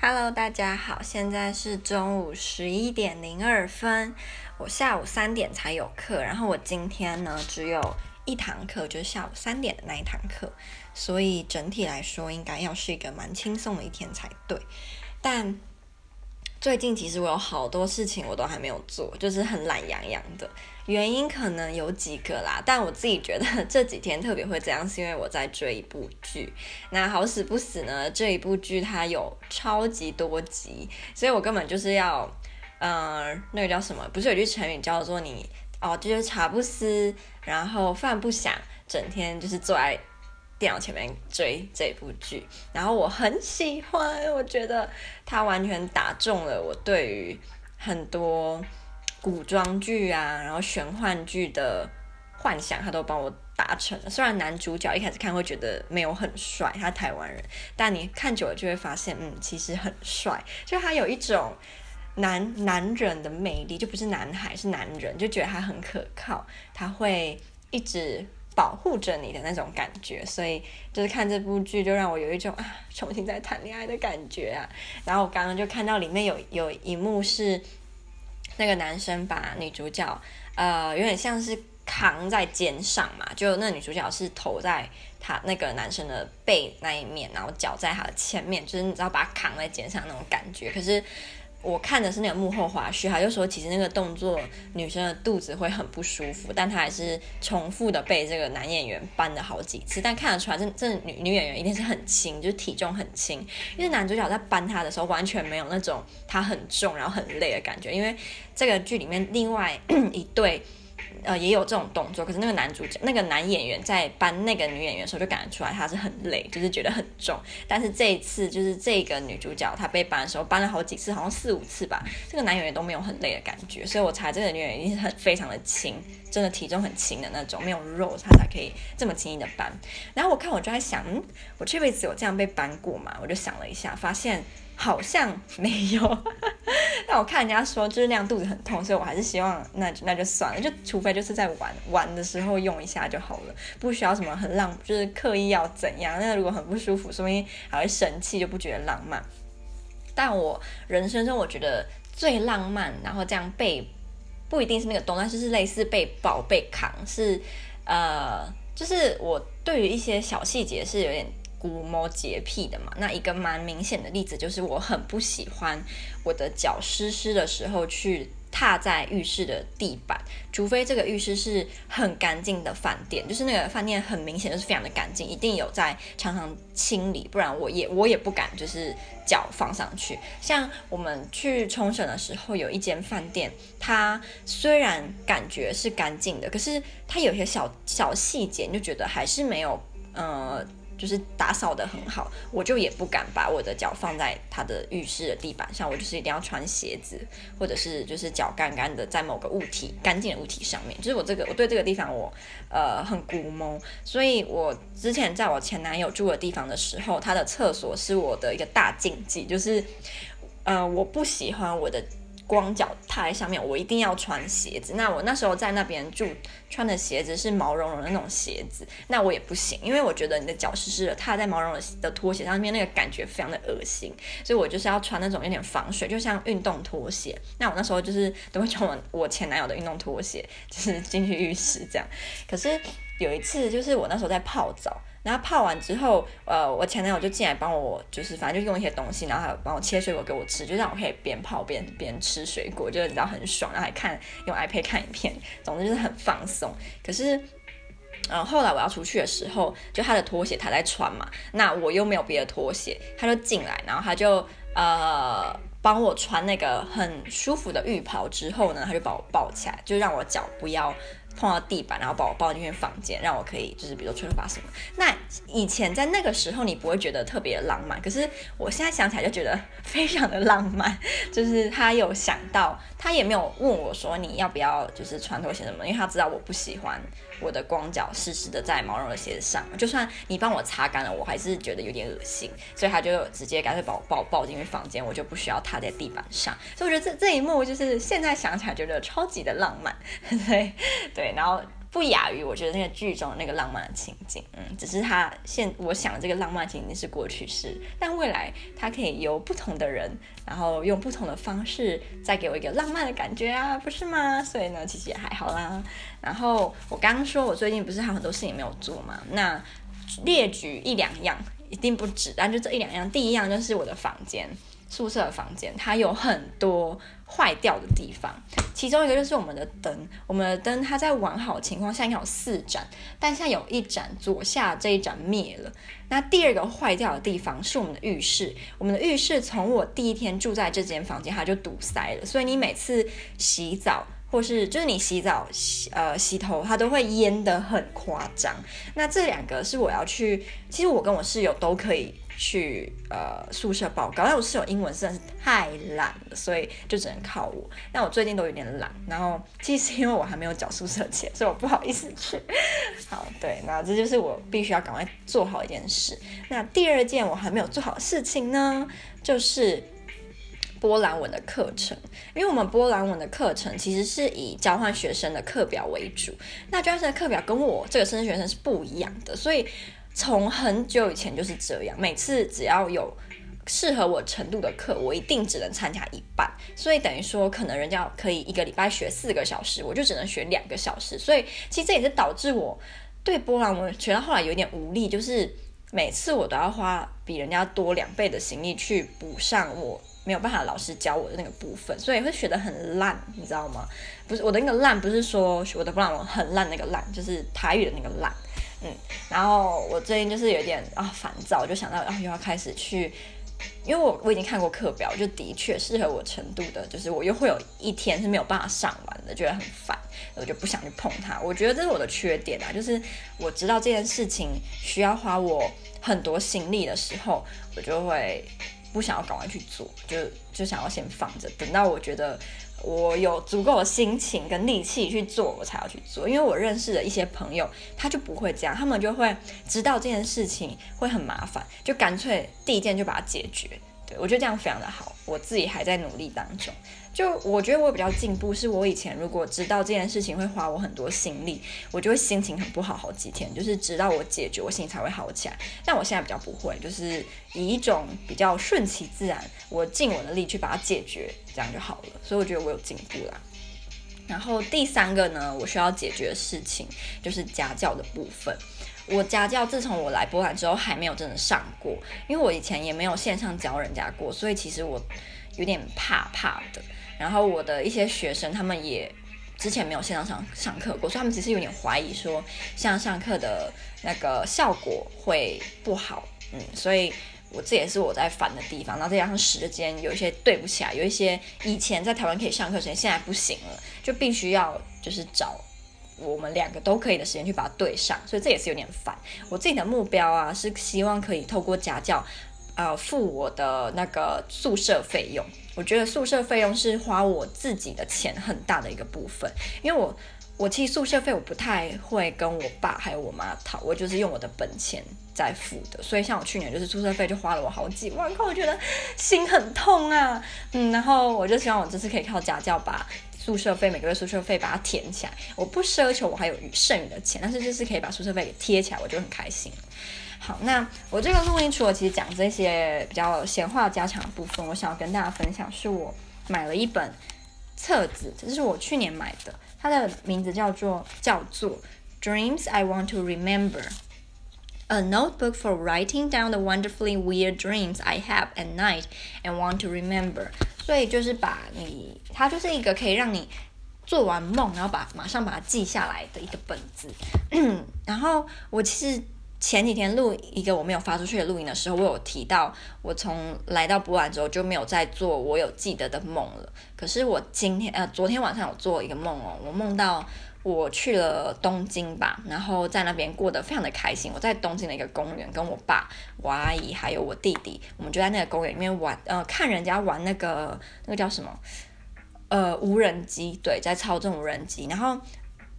Hello，大家好，现在是中午十一点零二分，我下午三点才有课，然后我今天呢只有一堂课，就是下午三点的那一堂课，所以整体来说应该要是一个蛮轻松的一天才对，但。最近其实我有好多事情我都还没有做，就是很懒洋洋的。原因可能有几个啦，但我自己觉得这几天特别会这样，是因为我在追一部剧。那好死不死呢，这一部剧它有超级多集，所以我根本就是要，呃，那个叫什么？不是有句成语叫做你哦，就是茶不思，然后饭不想，整天就是坐在。电脑前面追这部剧，然后我很喜欢，我觉得它完全打中了我对于很多古装剧啊，然后玄幻剧的幻想，他都帮我达成了。虽然男主角一开始看会觉得没有很帅，他台湾人，但你看久了就会发现，嗯，其实很帅，就他有一种男男人的魅力，就不是男孩，是男人，就觉得他很可靠，他会一直。保护着你的那种感觉，所以就是看这部剧就让我有一种啊重新在谈恋爱的感觉啊。然后我刚刚就看到里面有有一幕是那个男生把女主角呃有点像是扛在肩上嘛，就那女主角是头在他那个男生的背那一面，然后脚在他的前面，就是你知道把他扛在肩上那种感觉，可是。我看的是那个幕后花絮，他就说其实那个动作女生的肚子会很不舒服，但她还是重复的被这个男演员搬了好几次，但看得出来这这女女演员一定是很轻，就是体重很轻，因为男主角在搬她的时候完全没有那种她很重然后很累的感觉，因为这个剧里面另外一对。呃，也有这种动作，可是那个男主角，那个男演员在搬那个女演员的时候，就感觉出来他是很累，就是觉得很重。但是这一次，就是这个女主角她被搬的时候，搬了好几次，好像四五次吧，这个男演员都没有很累的感觉，所以我猜这个女演员一定是很非常的轻，真的体重很轻的那种，没有肉，她才可以这么轻易的搬。然后我看我就在想，嗯，我这辈子有这样被搬过吗？我就想了一下，发现。好像没有，但我看人家说就是那样肚子很痛，所以我还是希望那那就算了，就除非就是在玩玩的时候用一下就好了，不需要什么很浪，就是刻意要怎样。那如果很不舒服，说不定还会生气，就不觉得浪漫。但我人生中我觉得最浪漫，然后这样被不一定是那个东，但是是类似被抱被扛，是呃，就是我对于一些小细节是有点。古摸洁癖的嘛，那一个蛮明显的例子就是我很不喜欢我的脚湿湿的时候去踏在浴室的地板，除非这个浴室是很干净的饭店，就是那个饭店很明显就是非常的干净，一定有在常常清理，不然我也我也不敢就是脚放上去。像我们去冲绳的时候，有一间饭店，它虽然感觉是干净的，可是它有些小小细节，你就觉得还是没有呃。就是打扫的很好，我就也不敢把我的脚放在他的浴室的地板上，我就是一定要穿鞋子，或者是就是脚干干的在某个物体干净的物体上面。就是我这个我对这个地方我呃很龟毛，所以我之前在我前男友住的地方的时候，他的厕所是我的一个大禁忌，就是呃我不喜欢我的。光脚踏在上面，我一定要穿鞋子。那我那时候在那边住，穿的鞋子是毛茸茸的那种鞋子，那我也不行，因为我觉得你的脚湿湿的，踏在毛茸茸的拖鞋上面，那个感觉非常的恶心。所以我就是要穿那种有点防水，就像运动拖鞋。那我那时候就是都会穿我我前男友的运动拖鞋，就是进去浴室这样。可是有一次，就是我那时候在泡澡。然后泡完之后，呃，我前男友就进来帮我，就是反正就用一些东西，然后还有帮我切水果给我吃，就让我可以边泡边边吃水果，就你知道很爽，然后还看用 iPad 看影片，总之就是很放松。可是，呃，后来我要出去的时候，就他的拖鞋他在穿嘛，那我又没有别的拖鞋，他就进来，然后他就呃帮我穿那个很舒服的浴袍之后呢，他就把我抱起来，就让我脚不要。碰到地板，然后把我抱进去房间，让我可以就是比如说吹头发什么。那以前在那个时候，你不会觉得特别的浪漫，可是我现在想起来就觉得非常的浪漫。就是他有想到，他也没有问我说你要不要就是穿拖鞋什么，因为他知道我不喜欢我的光脚湿湿的在毛绒的鞋子上。就算你帮我擦干了，我还是觉得有点恶心，所以他就直接干脆把我抱抱进去房间，我就不需要踏在地板上。所以我觉得这这一幕就是现在想起来觉得超级的浪漫，对对。然后不亚于我觉得那个剧中的那个浪漫的情景，嗯，只是他现我想的这个浪漫情景是过去式，但未来他可以由不同的人，然后用不同的方式再给我一个浪漫的感觉啊，不是吗？所以呢，其实也还好啦。然后我刚刚说我最近不是还有很多事情没有做嘛，那列举一两样一定不止，但就这一两样，第一样就是我的房间。宿舍的房间，它有很多坏掉的地方，其中一个就是我们的灯，我们的灯它在完好的情况下应该有四盏，但现在有一盏左下这一盏灭了。那第二个坏掉的地方是我们的浴室，我们的浴室从我第一天住在这间房间它就堵塞了，所以你每次洗澡或是就是你洗澡洗呃洗头，它都会淹得很夸张。那这两个是我要去，其实我跟我室友都可以。去呃宿舍报告，但我室友英文实在是太烂了，所以就只能靠我。但我最近都有点懒，然后其实因为我还没有缴宿舍钱，所以我不好意思去。好，对，那这就是我必须要赶快做好一件事。那第二件我还没有做好的事情呢，就是波兰文的课程。因为我们波兰文的课程其实是以交换学生的课表为主，那交换生的课表跟我这个申请学生是不一样的，所以。从很久以前就是这样，每次只要有适合我程度的课，我一定只能参加一半，所以等于说，可能人家可以一个礼拜学四个小时，我就只能学两个小时，所以其实这也是导致我对波兰文学到后来有点无力，就是每次我都要花比人家多两倍的心力去补上我没有办法老师教我的那个部分，所以会学得很烂，你知道吗？不是我的那个烂，不是说我的波兰文很烂那个烂，就是台语的那个烂。嗯，然后我最近就是有点啊烦躁，就想到啊又要开始去，因为我我已经看过课表，就的确适合我程度的，就是我又会有一天是没有办法上完的，觉得很烦，我就不想去碰它。我觉得这是我的缺点啊，就是我知道这件事情需要花我很多心力的时候，我就会不想要赶快去做，就就想要先放着，等到我觉得。我有足够的心情跟力气去做，我才要去做。因为我认识的一些朋友，他就不会这样，他们就会知道这件事情会很麻烦，就干脆第一件就把它解决。对，我觉得这样非常的好，我自己还在努力当中。就我觉得我比较进步，是我以前如果知道这件事情会花我很多心力，我就会心情很不好好几天，就是直到我解决，我心情才会好起来。但我现在比较不会，就是以一种比较顺其自然，我尽我的力去把它解决，这样就好了。所以我觉得我有进步啦。然后第三个呢，我需要解决的事情就是家教的部分。我家教自从我来波兰之后还没有真的上过，因为我以前也没有线上教人家过，所以其实我有点怕怕的。然后我的一些学生，他们也之前没有线上上上课过，所以他们其实有点怀疑说，线上上课的那个效果会不好，嗯，所以我这也是我在烦的地方。然后再加上时间有一些对不起来，有一些以前在台湾可以上课时间，现在不行了，就必须要就是找我们两个都可以的时间去把它对上，所以这也是有点烦。我自己的目标啊，是希望可以透过家教，呃，付我的那个宿舍费用。我觉得宿舍费用是花我自己的钱很大的一个部分，因为我我其实宿舍费我不太会跟我爸还有我妈讨，我就是用我的本钱在付的，所以像我去年就是宿舍费就花了我好几万块，我觉得心很痛啊，嗯，然后我就希望我这次可以靠家教把宿舍费每个月宿舍费把它填起来，我不奢求我还有剩余的钱，但是就是可以把宿舍费给贴起来，我就很开心。好，那我这个录音除了其实讲这些比较闲话家常的部分，我想要跟大家分享，是我买了一本册子，这是我去年买的，它的名字叫做叫做 Dreams I Want to Remember, a notebook for writing down the wonderfully weird dreams I have at night and want to remember。所以就是把你，它就是一个可以让你做完梦，然后把马上把它记下来的一个本子。然后我其实。前几天录一个我没有发出去的录音的时候，我有提到我从来到波兰之后就没有再做我有记得的梦了。可是我今天呃昨天晚上有做一个梦哦，我梦到我去了东京吧，然后在那边过得非常的开心。我在东京的一个公园，跟我爸、我阿姨还有我弟弟，我们就在那个公园里面玩，呃，看人家玩那个那个叫什么，呃，无人机，对，在操纵无人机，然后。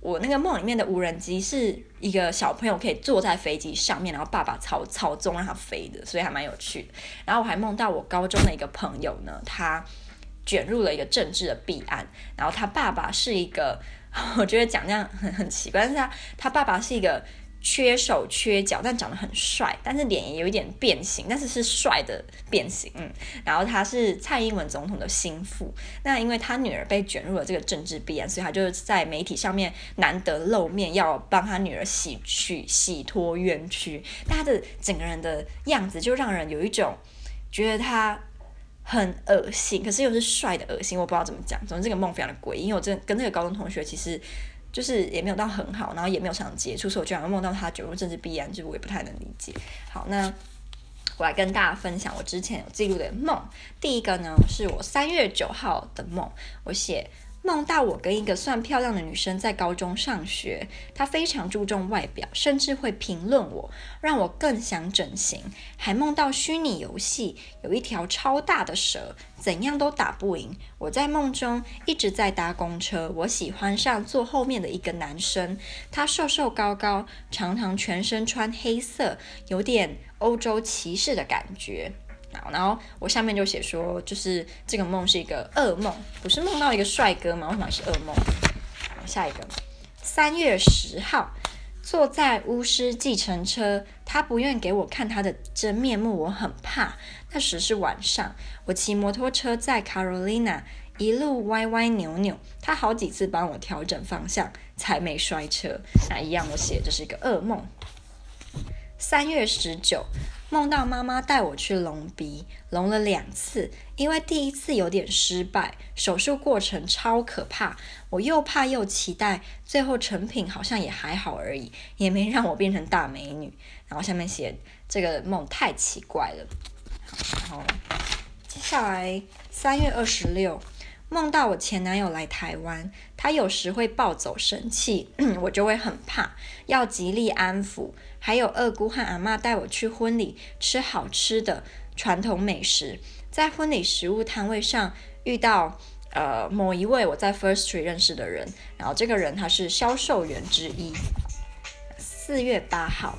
我那个梦里面的无人机是一个小朋友可以坐在飞机上面，然后爸爸操操纵让他飞的，所以还蛮有趣的。然后我还梦到我高中的一个朋友呢，他卷入了一个政治的弊案，然后他爸爸是一个 我觉得讲这样很很奇怪，但是他他爸爸是一个。缺手缺脚，但长得很帅，但是脸也有一点变形，但是是帅的变形。嗯，然后他是蔡英文总统的心腹，那因为他女儿被卷入了这个政治弊案，所以他就在媒体上面难得露面，要帮他女儿洗去洗脱冤屈。但他的整个人的样子就让人有一种觉得他很恶心，可是又是帅的恶心，我不知道怎么讲。总之这个梦非常的诡异，因为我真跟那个高中同学其实。就是也没有到很好，然后也没有想接触，所以我居然梦到他卷入政治弊案，就我也不太能理解。好，那我来跟大家分享我之前有记录的梦。第一个呢，是我三月九号的梦，我写。梦到我跟一个算漂亮的女生在高中上学，她非常注重外表，甚至会评论我，让我更想整形。还梦到虚拟游戏有一条超大的蛇，怎样都打不赢。我在梦中一直在搭公车，我喜欢上坐后面的一个男生，他瘦瘦高高，常常全身穿黑色，有点欧洲骑士的感觉。然后我下面就写说，就是这个梦是一个噩梦，不是梦到一个帅哥吗？为什么是噩梦？下一个，三月十号，坐在巫师计程车，他不愿给我看他的真面目，我很怕。那时是晚上，我骑摩托车在 Carolina 一路歪歪扭扭，他好几次帮我调整方向，才没摔车。那一样我写这是一个噩梦。三月十九。梦到妈妈带我去隆鼻，隆了两次，因为第一次有点失败，手术过程超可怕，我又怕又期待，最后成品好像也还好而已，也没让我变成大美女。然后下面写这个梦太奇怪了。然后接下来三月二十六。梦到我前男友来台湾，他有时会暴走生气，我就会很怕，要极力安抚。还有二姑和阿嬷带我去婚礼吃好吃的传统美食，在婚礼食物摊位上遇到呃某一位我在 First Tree 认识的人，然后这个人他是销售员之一。四月八号。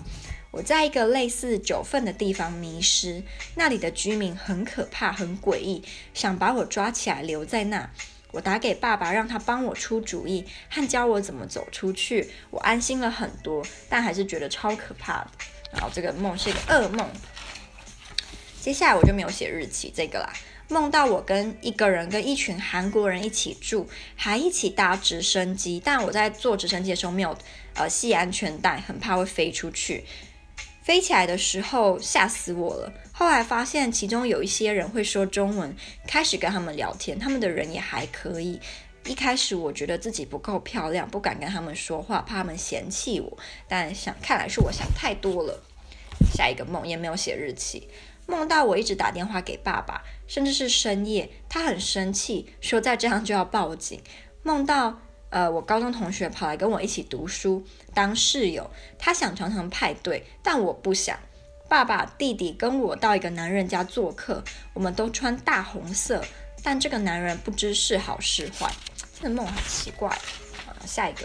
我在一个类似九份的地方迷失，那里的居民很可怕，很诡异，想把我抓起来留在那。我打给爸爸，让他帮我出主意和教我怎么走出去。我安心了很多，但还是觉得超可怕的。然后这个梦是一个噩梦。接下来我就没有写日期这个啦。梦到我跟一个人跟一群韩国人一起住，还一起搭直升机，但我在坐直升机的时候没有呃系安全带，很怕会飞出去。飞起来的时候吓死我了。后来发现其中有一些人会说中文，开始跟他们聊天，他们的人也还可以。一开始我觉得自己不够漂亮，不敢跟他们说话，怕他们嫌弃我。但想看来是我想太多了。下一个梦也没有写日期，梦到我一直打电话给爸爸，甚至是深夜，他很生气，说再这样就要报警。梦到。呃，我高中同学跑来跟我一起读书，当室友。他想常常派对，但我不想。爸爸、弟弟跟我到一个男人家做客，我们都穿大红色，但这个男人不知是好是坏。这个梦很奇怪。啊，下一个，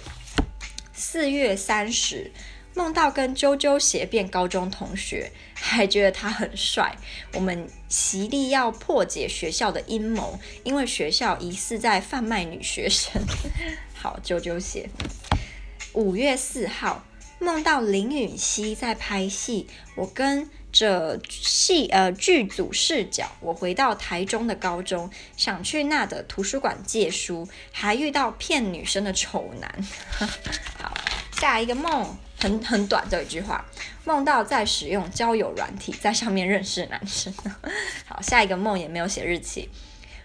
四月三十。梦到跟啾啾鞋变高中同学，还觉得他很帅。我们极力要破解学校的阴谋，因为学校疑似在贩卖女学生。好，啾啾鞋。五月四号，梦到林允熙在拍戏，我跟着戏呃剧组视角，我回到台中的高中，想去那的图书馆借书，还遇到骗女生的丑男。好，下一个梦。很很短就一句话，梦到在使用交友软体，在上面认识男生。好，下一个梦也没有写日期，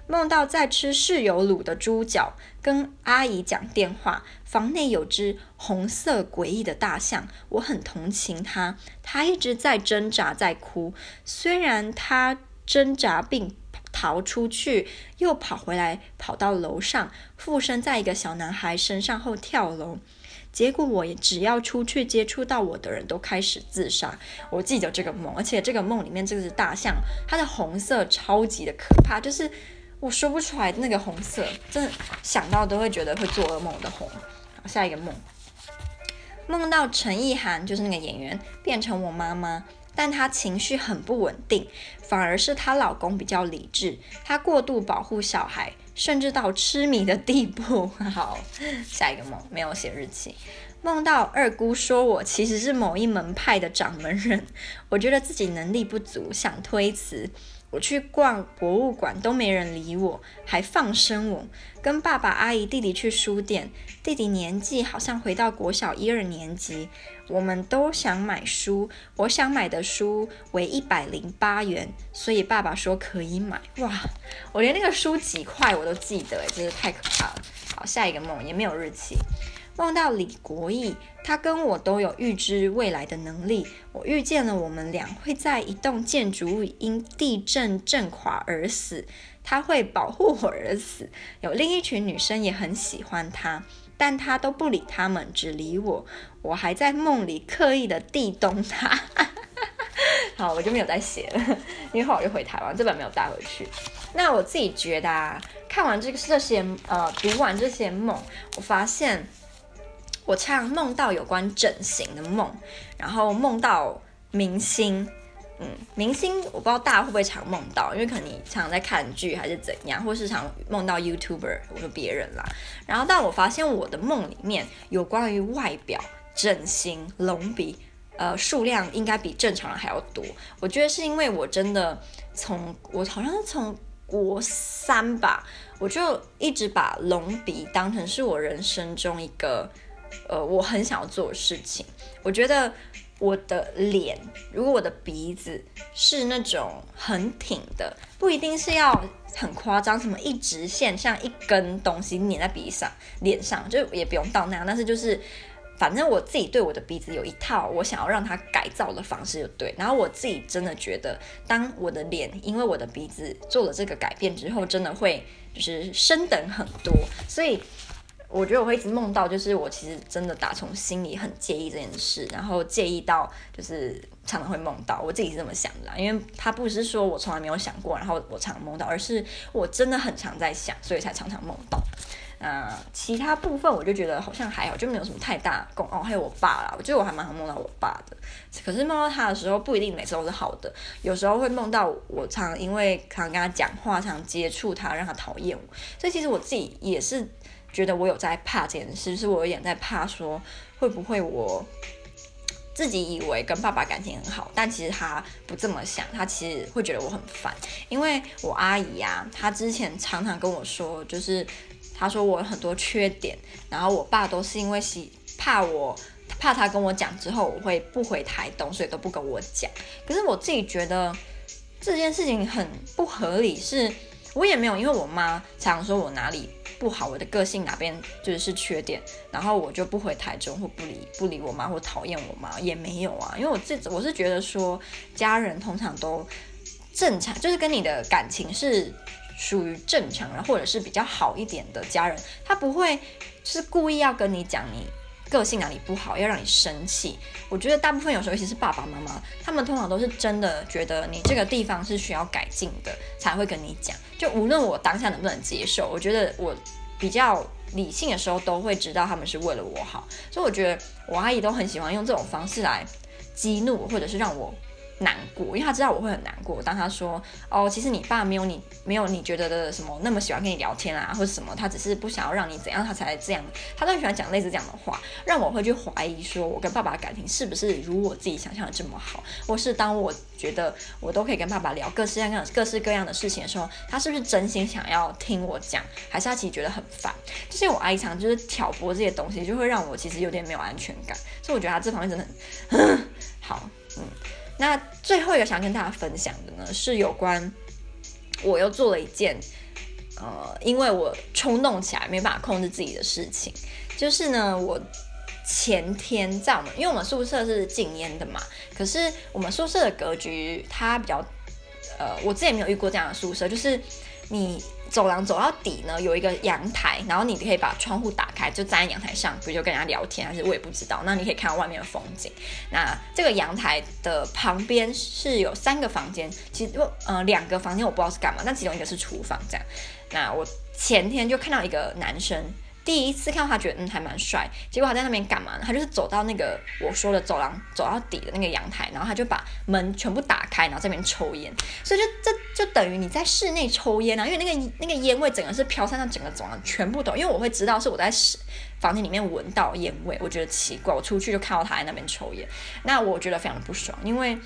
梦到在吃室友卤的猪脚，跟阿姨讲电话，房内有只红色诡异的大象，我很同情它，它一直在挣扎，在哭，虽然它挣扎并逃出去，又跑回来，跑到楼上，附身在一个小男孩身上后跳楼。结果我只要出去接触到我的人都开始自杀。我记得这个梦，而且这个梦里面这只大象，它的红色超级的可怕，就是我说不出来那个红色，真的想到都会觉得会做噩梦的红。好，下一个梦，梦到陈意涵就是那个演员变成我妈妈。但她情绪很不稳定，反而是她老公比较理智。她过度保护小孩，甚至到痴迷的地步。好，下一个梦没有写日期。梦到二姑说我其实是某一门派的掌门人，我觉得自己能力不足，想推辞。我去逛博物馆都没人理我，还放生我。跟爸爸、阿姨、弟弟去书店，弟弟年纪好像回到国小一二年级。我们都想买书，我想买的书为一百零八元，所以爸爸说可以买。哇，我连那个书几块我都记得，真是太可怕了。好，下一个梦也没有日期。梦到李国义，他跟我都有预知未来的能力。我预见了我们俩会在一栋建筑物因地震震垮而死，他会保护我而死。有另一群女生也很喜欢他，但他都不理他们，只理我。我还在梦里刻意的地动他。好，我就没有再写了，因为后来我就回台湾，这本没有带回去。那我自己觉得啊，看完这个这些呃，读完这些梦，我发现。我常梦到有关整形的梦，然后梦到明星，嗯，明星我不知道大家会不会常梦到，因为可能你常常在看剧还是怎样，或是常梦到 YouTuber 或者别人啦。然后，但我发现我的梦里面有关于外表整形、隆鼻，呃，数量应该比正常人还要多。我觉得是因为我真的从我好像是从国三吧，我就一直把隆鼻当成是我人生中一个。呃，我很想要做的事情。我觉得我的脸，如果我的鼻子是那种很挺的，不一定是要很夸张，什么一直线像一根东西粘在鼻上、脸上，就也不用到那样。但是就是，反正我自己对我的鼻子有一套我想要让它改造的方式，就对。然后我自己真的觉得，当我的脸因为我的鼻子做了这个改变之后，真的会就是升等很多，所以。我觉得我会一直梦到，就是我其实真的打从心里很介意这件事，然后介意到就是常常会梦到，我自己是这么想的，因为他不是说我从来没有想过，然后我常梦到，而是我真的很常在想，所以才常常梦到。那其他部分我就觉得好像还好，就没有什么太大共哦。还有我爸啦，我觉得我还蛮常梦到我爸的，可是梦到他的时候不一定每次都是好的，有时候会梦到我常因为常跟他讲话，常接触他，让他讨厌我，所以其实我自己也是。觉得我有在怕这件事，是我有点在怕，说会不会我自己以为跟爸爸感情很好，但其实他不这么想，他其实会觉得我很烦。因为我阿姨、啊，她之前常常跟我说，就是她说我很多缺点，然后我爸都是因为喜怕我怕他跟我讲之后我会不回台东，所以都不跟我讲。可是我自己觉得这件事情很不合理，是我也没有，因为我妈常说我哪里。不好，我的个性哪边就是是缺点，然后我就不回台中或不理不理我妈或讨厌我妈也没有啊，因为我自我是觉得说家人通常都正常，就是跟你的感情是属于正常，的或者是比较好一点的家人，他不会是故意要跟你讲你个性哪里不好，要让你生气。我觉得大部分有时候，尤其是爸爸妈妈，他们通常都是真的觉得你这个地方是需要改进的，才会跟你讲。就无论我当下能不能接受，我觉得我比较理性的时候，都会知道他们是为了我好。所以我觉得我阿姨都很喜欢用这种方式来激怒，或者是让我。难过，因为他知道我会很难过。当他说：“哦，其实你爸没有你没有你觉得的什么那么喜欢跟你聊天啊，或者什么，他只是不想要让你怎样，他才这样。”他都很喜欢讲类似这样的话，让我会去怀疑说，我跟爸爸的感情是不是如我自己想象的这么好？或是当我觉得我都可以跟爸爸聊各式各样、各式各样的事情的时候，他是不是真心想要听我讲，还是他其实觉得很烦？就是我阿姨常就是挑拨这些东西，就会让我其实有点没有安全感。所以我觉得他这方面真的很好，嗯。那最后一个想跟大家分享的呢，是有关我又做了一件，呃，因为我冲动起来没办法控制自己的事情，就是呢，我前天在我们，因为我们宿舍是禁烟的嘛，可是我们宿舍的格局它比较，呃，我之前没有遇过这样的宿舍，就是你。走廊走到底呢，有一个阳台，然后你可以把窗户打开，就站在阳台上，比如就跟人家聊天，还是我也不知道。那你可以看到外面的风景。那这个阳台的旁边是有三个房间，其实呃两个房间我不知道是干嘛，但其中一个是厨房这样。那我前天就看到一个男生。第一次看到他觉得嗯还蛮帅，结果他在那边干嘛呢？他就是走到那个我说的走廊，走到底的那个阳台，然后他就把门全部打开，然后在那边抽烟。所以就这就等于你在室内抽烟啊，因为那个那个烟味整个是飘散到整个走廊，全部都。因为我会知道是我在室房间里面闻到烟味，我觉得奇怪，我出去就看到他在那边抽烟，那我觉得非常的不爽，因为。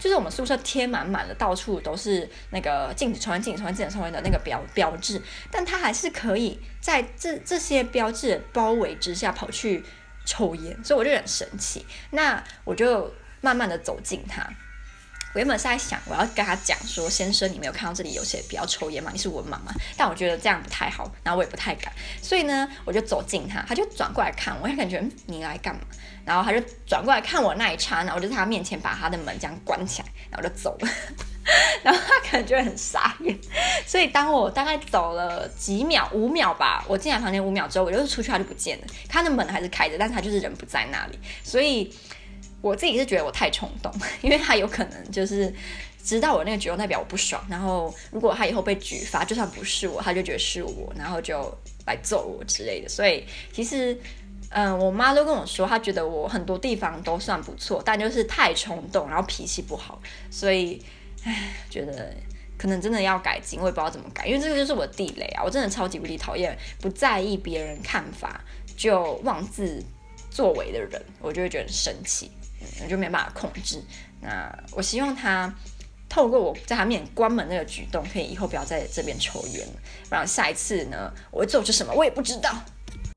就是我们宿舍贴满满的，到处都是那个禁止抽烟、禁止抽烟、禁止抽烟的那个标标志，但他还是可以在这这些标志包围之下跑去抽烟，所以我就很神奇。那我就慢慢的走近他。我原本是在想，我要跟他讲说：“先生，你没有看到这里有些不要抽烟吗？你是文盲吗？”但我觉得这样不太好，然后我也不太敢，所以呢，我就走近他，他就转过来看我，他感觉，嗯，你来干嘛？然后他就转过来看我那一刹那，我就在他面前把他的门这样关起来，然后就走了。然后他可能就很傻眼，所以当我大概走了几秒，五秒吧，我进来房间五秒之后，我就出去，他就不见了。他的门还是开着，但是他就是人不在那里，所以。我自己是觉得我太冲动，因为他有可能就是知道我那个举动代表我不爽，然后如果他以后被举发，就算不是我，他就觉得是我，然后就来揍我之类的。所以其实，嗯、我妈都跟我说，她觉得我很多地方都算不错，但就是太冲动，然后脾气不好，所以，唉，觉得可能真的要改进，我也不知道怎么改，因为这个就是我地雷啊！我真的超级无敌讨厌不在意别人看法就妄自作为的人，我就会觉得很生气。我就没办法控制。那我希望他透过我在他面前关门那个举动，可以以后不要在这边抽烟了。不然下一次呢，我会做出什么，我也不知道。